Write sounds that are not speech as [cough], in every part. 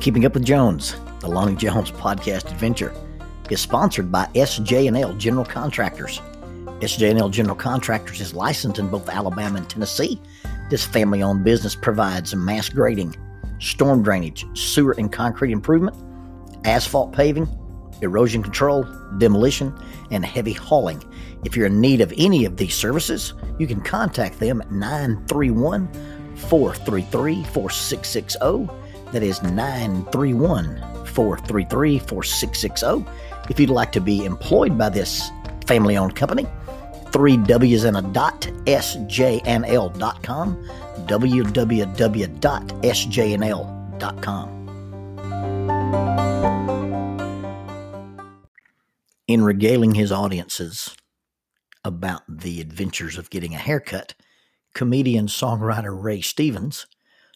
Keeping Up with Jones, the Lonnie Jones podcast adventure, is sponsored by SJ&L General Contractors. SJ&L General Contractors is licensed in both Alabama and Tennessee. This family-owned business provides mass grading, storm drainage, sewer and concrete improvement, asphalt paving, erosion control, demolition, and heavy hauling. If you're in need of any of these services, you can contact them at 931 433 4660. That is 931 433 4660. If you'd like to be employed by this family owned company, three W's and a dot, sjnl.com, www.sjnl.com. In regaling his audiences about the adventures of getting a haircut, comedian songwriter Ray Stevens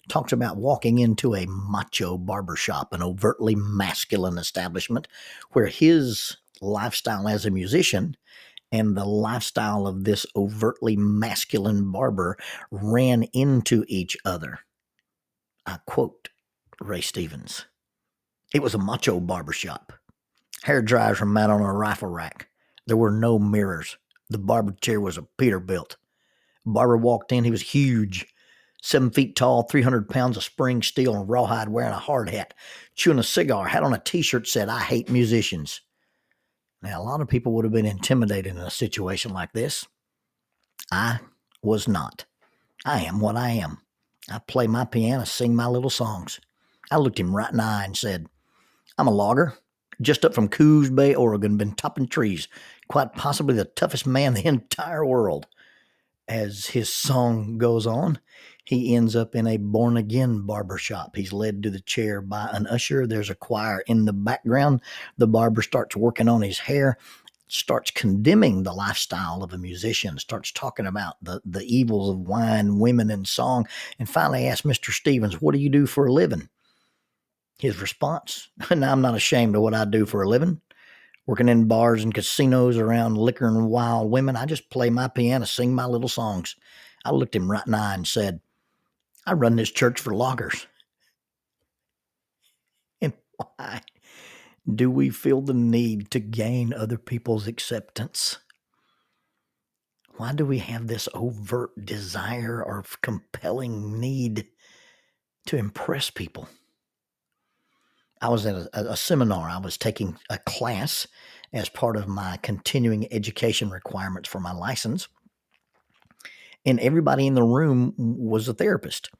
talks about walking into a macho barbershop, an overtly masculine establishment where his lifestyle as a musician and the lifestyle of this overtly masculine barber ran into each other. I quote Ray Stevens. It was a macho barbershop. Hair dryers were mounted on a rifle rack. There were no mirrors. The barber chair was a Peterbilt. Barber walked in. He was huge, seven feet tall, 300 pounds of spring steel and rawhide, wearing a hard hat, chewing a cigar, had on a t shirt said, I hate musicians. Now, a lot of people would have been intimidated in a situation like this. I was not. I am what I am. I play my piano, sing my little songs. I looked him right in the eye and said, I'm a logger, just up from Coos Bay, Oregon, been topping trees, quite possibly the toughest man in the [laughs] entire world. As his song goes on, he ends up in a born again barber shop. He's led to the chair by an usher. There's a choir in the background. The barber starts working on his hair, starts condemning the lifestyle of a musician, starts talking about the, the evils of wine, women, and song, and finally asks Mr. Stevens, What do you do for a living? His response, [laughs] I'm not ashamed of what I do for a living. Working in bars and casinos around liquor and wild women, I just play my piano, sing my little songs. I looked him right in the eye and said, I run this church for loggers. [laughs] And why do we feel the need to gain other people's acceptance? Why do we have this overt desire or compelling need to impress people? I was at a, a, seminar. I was taking a class as part of my continuing education requirements for my license. And everybody in the room was a therapist.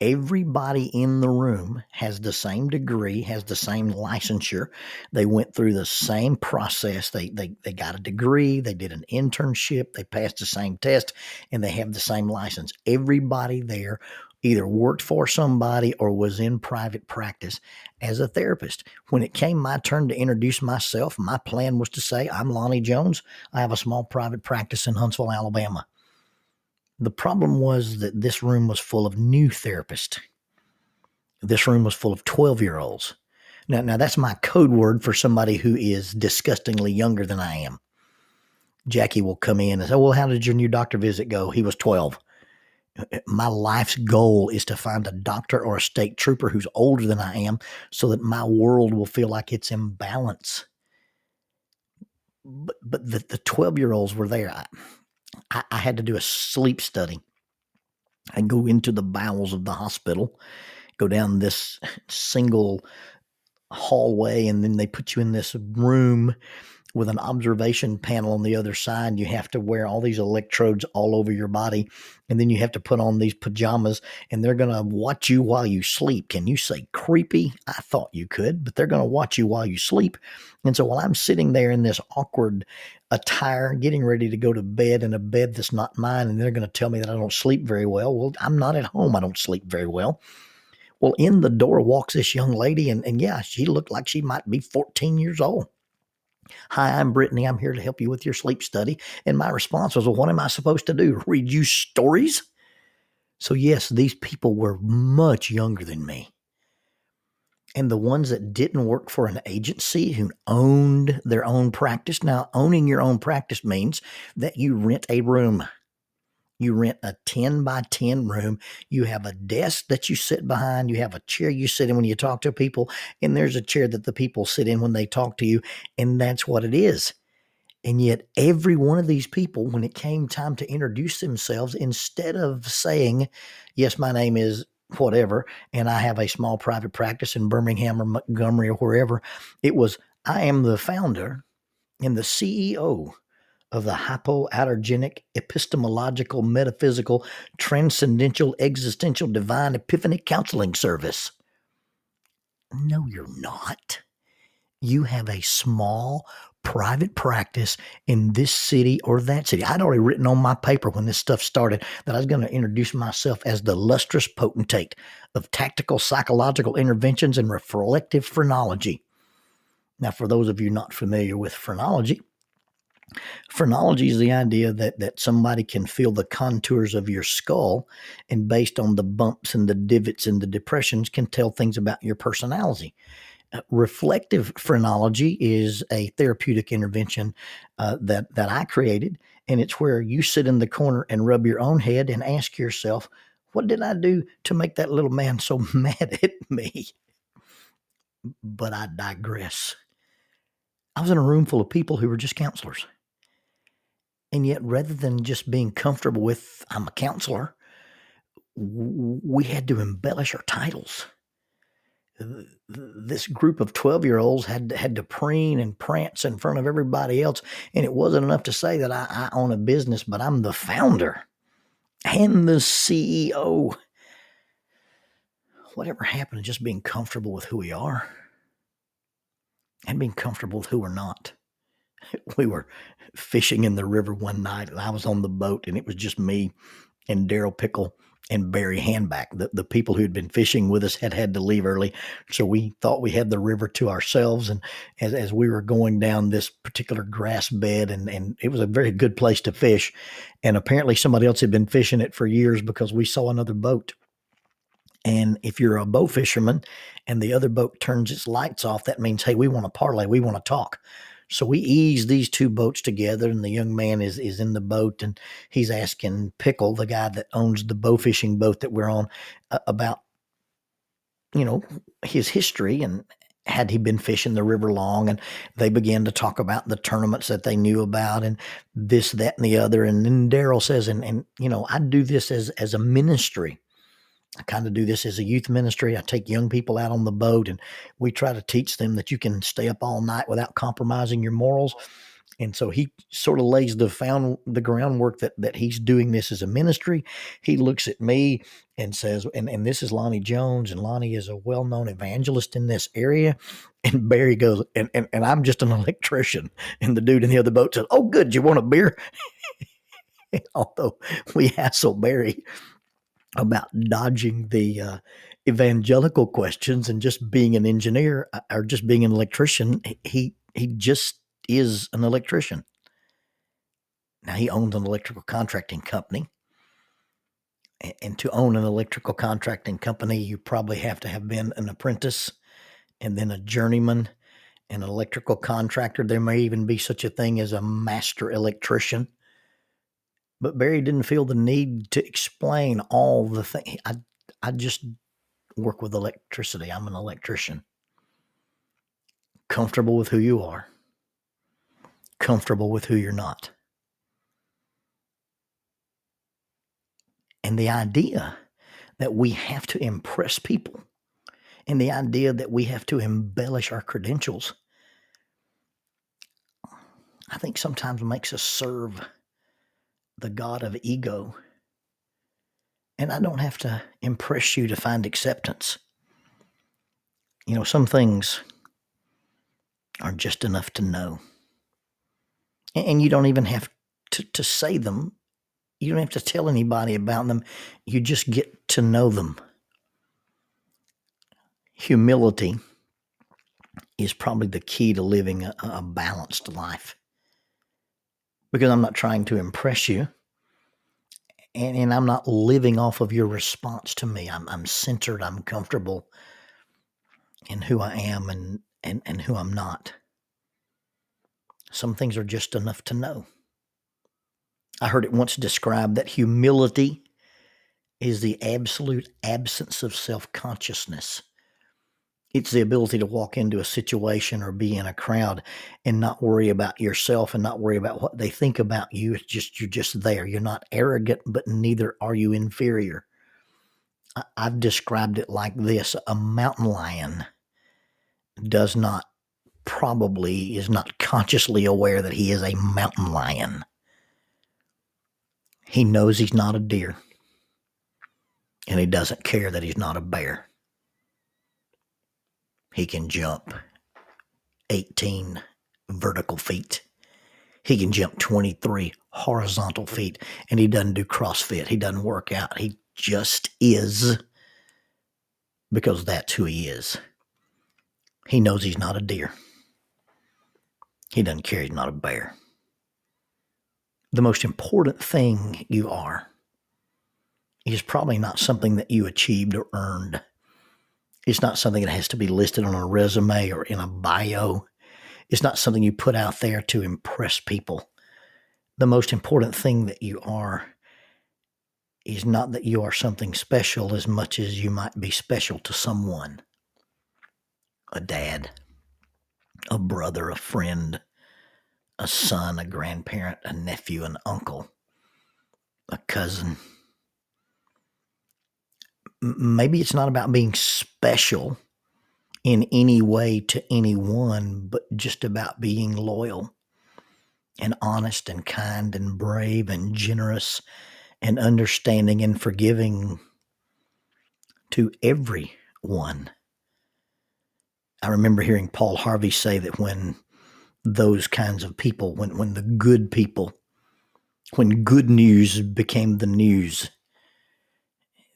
Everybody in the room has the same degree, has the same licensure. They went through the same process. They, they, they got a degree, they did an internship, they passed the same test, and they have the same license. Everybody there either worked for somebody or was in private practice as a therapist. When it came my turn to introduce myself, my plan was to say, I'm Lonnie Jones. I have a small private practice in Huntsville, Alabama. The problem was that this room was full of new therapists. This room was full of 12 year olds. Now, now, that's my code word for somebody who is disgustingly younger than I am. Jackie will come in and say, Well, how did your new doctor visit go? He was 12 my life's goal is to find a doctor or a state trooper who's older than I am so that my world will feel like it's in balance. But, but the, the 12 year olds were there. I, I had to do a sleep study. I go into the bowels of the hospital, go down this single hallway, and then they put you in this room with an observation panel on the other side. You have to wear all these electrodes all over your body, and then you have to put on these pajamas, and they're going to watch you while you sleep. Can you say creepy? I thought you could, but they're going to watch you while you sleep. And so while I'm sitting there in this awkward attire, getting ready to go to bed in a bed that's not mine, and they're going to tell me that I don't sleep very well. Well, I'm not at home. I don't sleep very well. Well, in the door walks this young lady, and, and yeah, she looked like she might be 14 years old. Hi, I'm Brittany. I'm here to help you with your sleep study. And my response was, Well, what am I supposed to do? Read you stories? So, yes, these people were much younger than me. And the ones that didn't work for an agency who owned their own practice. Now, owning your own practice means that you rent a room. You rent a 10 by 10 room. You have a desk that you sit behind. You have a chair you sit in when you talk to people. And there's a chair that the people sit in when they talk to you. And that's what it is. And yet, every one of these people, when it came time to introduce themselves, instead of saying, Yes, my name is whatever, and I have a small private practice in Birmingham or Montgomery or wherever, it was, I am the founder and the CEO of the hypoallergenic epistemological metaphysical transcendental existential divine epiphany counseling service. No, you're not. You have a small private practice in this city or that city. I'd already written on my paper when this stuff started that I was going to introduce myself as the lustrous potentate of tactical psychological interventions and reflective phrenology. Now, for those of you not familiar with phrenology, Phrenology is the idea that that somebody can feel the contours of your skull, and based on the bumps and the divots and the depressions, can tell things about your personality. Uh, reflective phrenology is a therapeutic intervention uh, that that I created, and it's where you sit in the corner and rub your own head and ask yourself, "What did I do to make that little man so [laughs] mad at me?" But I digress. I was in a room full of people who were just counselors and yet, rather than just being comfortable with, I'm a counselor, we had to embellish our titles. This group of 12 year olds had, had to preen and prance in front of everybody else. And it wasn't enough to say that I, I own a business, but I'm the founder and the CEO. Whatever happened to just being comfortable with who we are and being comfortable with who we're not? [laughs] we were fishing in the river one night and I was on the boat and it was just me and Daryl Pickle and Barry Handback. The, the people who had been fishing with us had had to leave early. So we thought we had the river to ourselves. And as, as we were going down this particular grass bed, and, and it was a very good place to fish. And apparently somebody else had been fishing it for years because we saw another boat. And if you're a bow fisherman and the other boat turns its lights off, that means, hey, we want to parlay, we want to talk. So we ease these two boats together, and the young man is is in the boat, and he's asking Pickle, the guy that owns the bow fishing boat that we're on, uh, about you know his history and had he been fishing the river long and they began to talk about the tournaments that they knew about and this that and the other and then daryl says and, and you know i do this as as a ministry I kind of do this as a youth ministry. I take young people out on the boat and we try to teach them that you can stay up all night without compromising your morals. And so he sort of lays the found the groundwork that that he's doing this as a ministry. He looks at me and says, and, and this is Lonnie Jones, and Lonnie is a well-known evangelist in this area. [laughs] And Barry goes, and, and, and I'm just an [laughs] electrician. And the dude in the other boat says, Oh, good, you want a beer? [laughs] Although we hassle Barry about dodging the uh, evangelical questions and just being an engineer uh, or just being an electrician. He he just is an electrician. Now he owns an electrical contracting company. And to own an electrical contracting company, you probably have to have been an apprentice and then a journeyman, an electrical contractor. There may even be such a thing as a master electrician. But Barry didn't feel the need to explain all the things. I, I just work with electricity. I'm an electrician. Comfortable with who you are, comfortable with who you're not. And the idea that we have to impress people and the idea that we have to embellish our credentials, I think sometimes makes us serve the God of ego. And I don't have to impress you to find acceptance. You know, some things are just enough to know. And you don't even have to, to say them. You don't have to tell anybody about them. You just get to know them. Humility is probably the key to living a, a balanced life because I'm not trying to impress you. And, and I'm not living off of your response to me. I'm, I'm centered, I'm comfortable in who I am and, and, and who I'm not. Some things are just enough to know. I heard it once described that humility is the absolute absence of self consciousness. It's the ability to walk into a situation or be in a crowd and not worry about yourself and not worry about what they think about you. It's just you're just there. You're not arrogant, but neither are you inferior. I've described it like this a mountain lion does not probably is not consciously aware that he is a mountain lion. He knows he's not a deer. And he doesn't care that he's not a bear. He can jump 18 vertical feet. He can jump 23 horizontal feet. And he doesn't do CrossFit. He doesn't work out. He just is because that's who he is. He knows he's not a deer. He doesn't care he's not a bear. The most important thing you are is probably not something that you achieved or earned. It's not something that has to be listed on a resume or in a bio. It's not something you put out there to impress people. The most important thing that you are is not that you are something special as much as you might be special to someone a dad, a brother, a friend, a son, a grandparent, a nephew, an uncle, a cousin maybe it's not about being special in any way to anyone, but just about being loyal and honest and kind and brave and generous and understanding and forgiving to everyone. I remember hearing Paul Harvey say that when those kinds of people, when, when the good people, when good news became the news,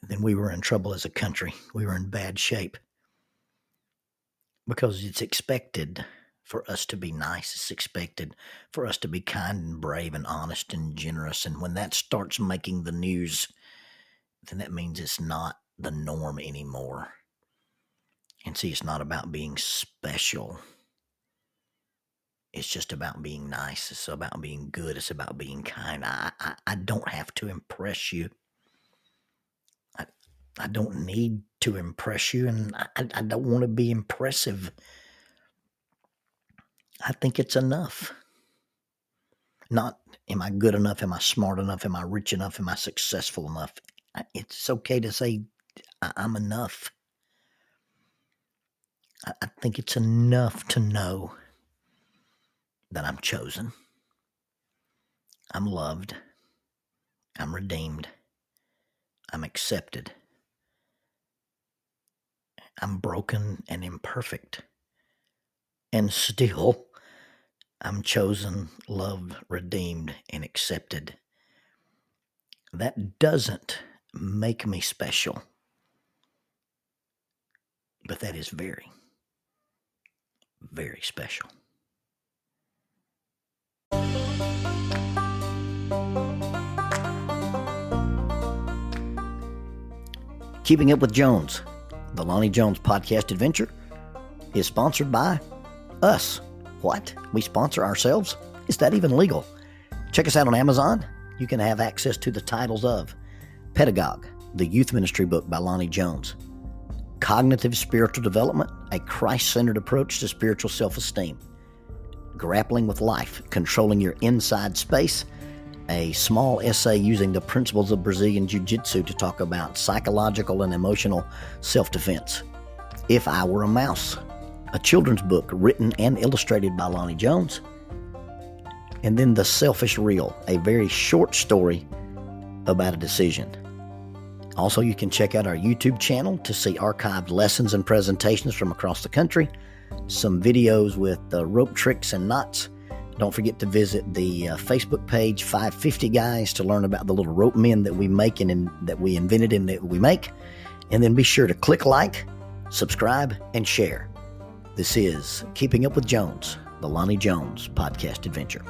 then we were in trouble as a country. We were in bad shape because it's expected for us to be nice. It's expected for us to be kind and brave and honest and generous. And when that starts making the news, then that means it's not the norm anymore. And see, it's not about being special. It's just about being nice. It's about being good. It's about being kind. I, I, I don't have to impress you. I don't need to impress you, and I, I don't want to be impressive. I think it's enough. Not, am I good enough? Am I smart enough? Am I rich enough? Am I successful enough? It's okay to say, I'm enough. I think it's enough to know that I'm chosen. I'm loved. I'm redeemed. I'm accepted. I'm broken and imperfect. And still, I'm chosen, loved, redeemed, and accepted. That doesn't make me special, but that is very, very special. Keeping Up with Jones the Lonnie Jones Podcast Adventure is sponsored by us. What? We sponsor ourselves? Is that even legal? Check us out on Amazon. You can have access to the titles of Pedagogue, the youth ministry book by Lonnie Jones, Cognitive Spiritual Development, a Christ centered approach to spiritual self esteem, Grappling with Life, Controlling Your Inside Space, a small essay using the principles of Brazilian Jiu Jitsu to talk about psychological and emotional self defense. If I Were a Mouse, a children's book written and illustrated by Lonnie Jones. And then The Selfish Reel, a very short story about a decision. Also, you can check out our YouTube channel to see archived lessons and presentations from across the country, some videos with uh, rope tricks and knots don't forget to visit the uh, Facebook page 550 Guys to learn about the little rope men that we make and in, that we invented and that we make. And then be sure to click like, subscribe, and share. This is Keeping Up with Jones, the Lonnie Jones podcast adventure.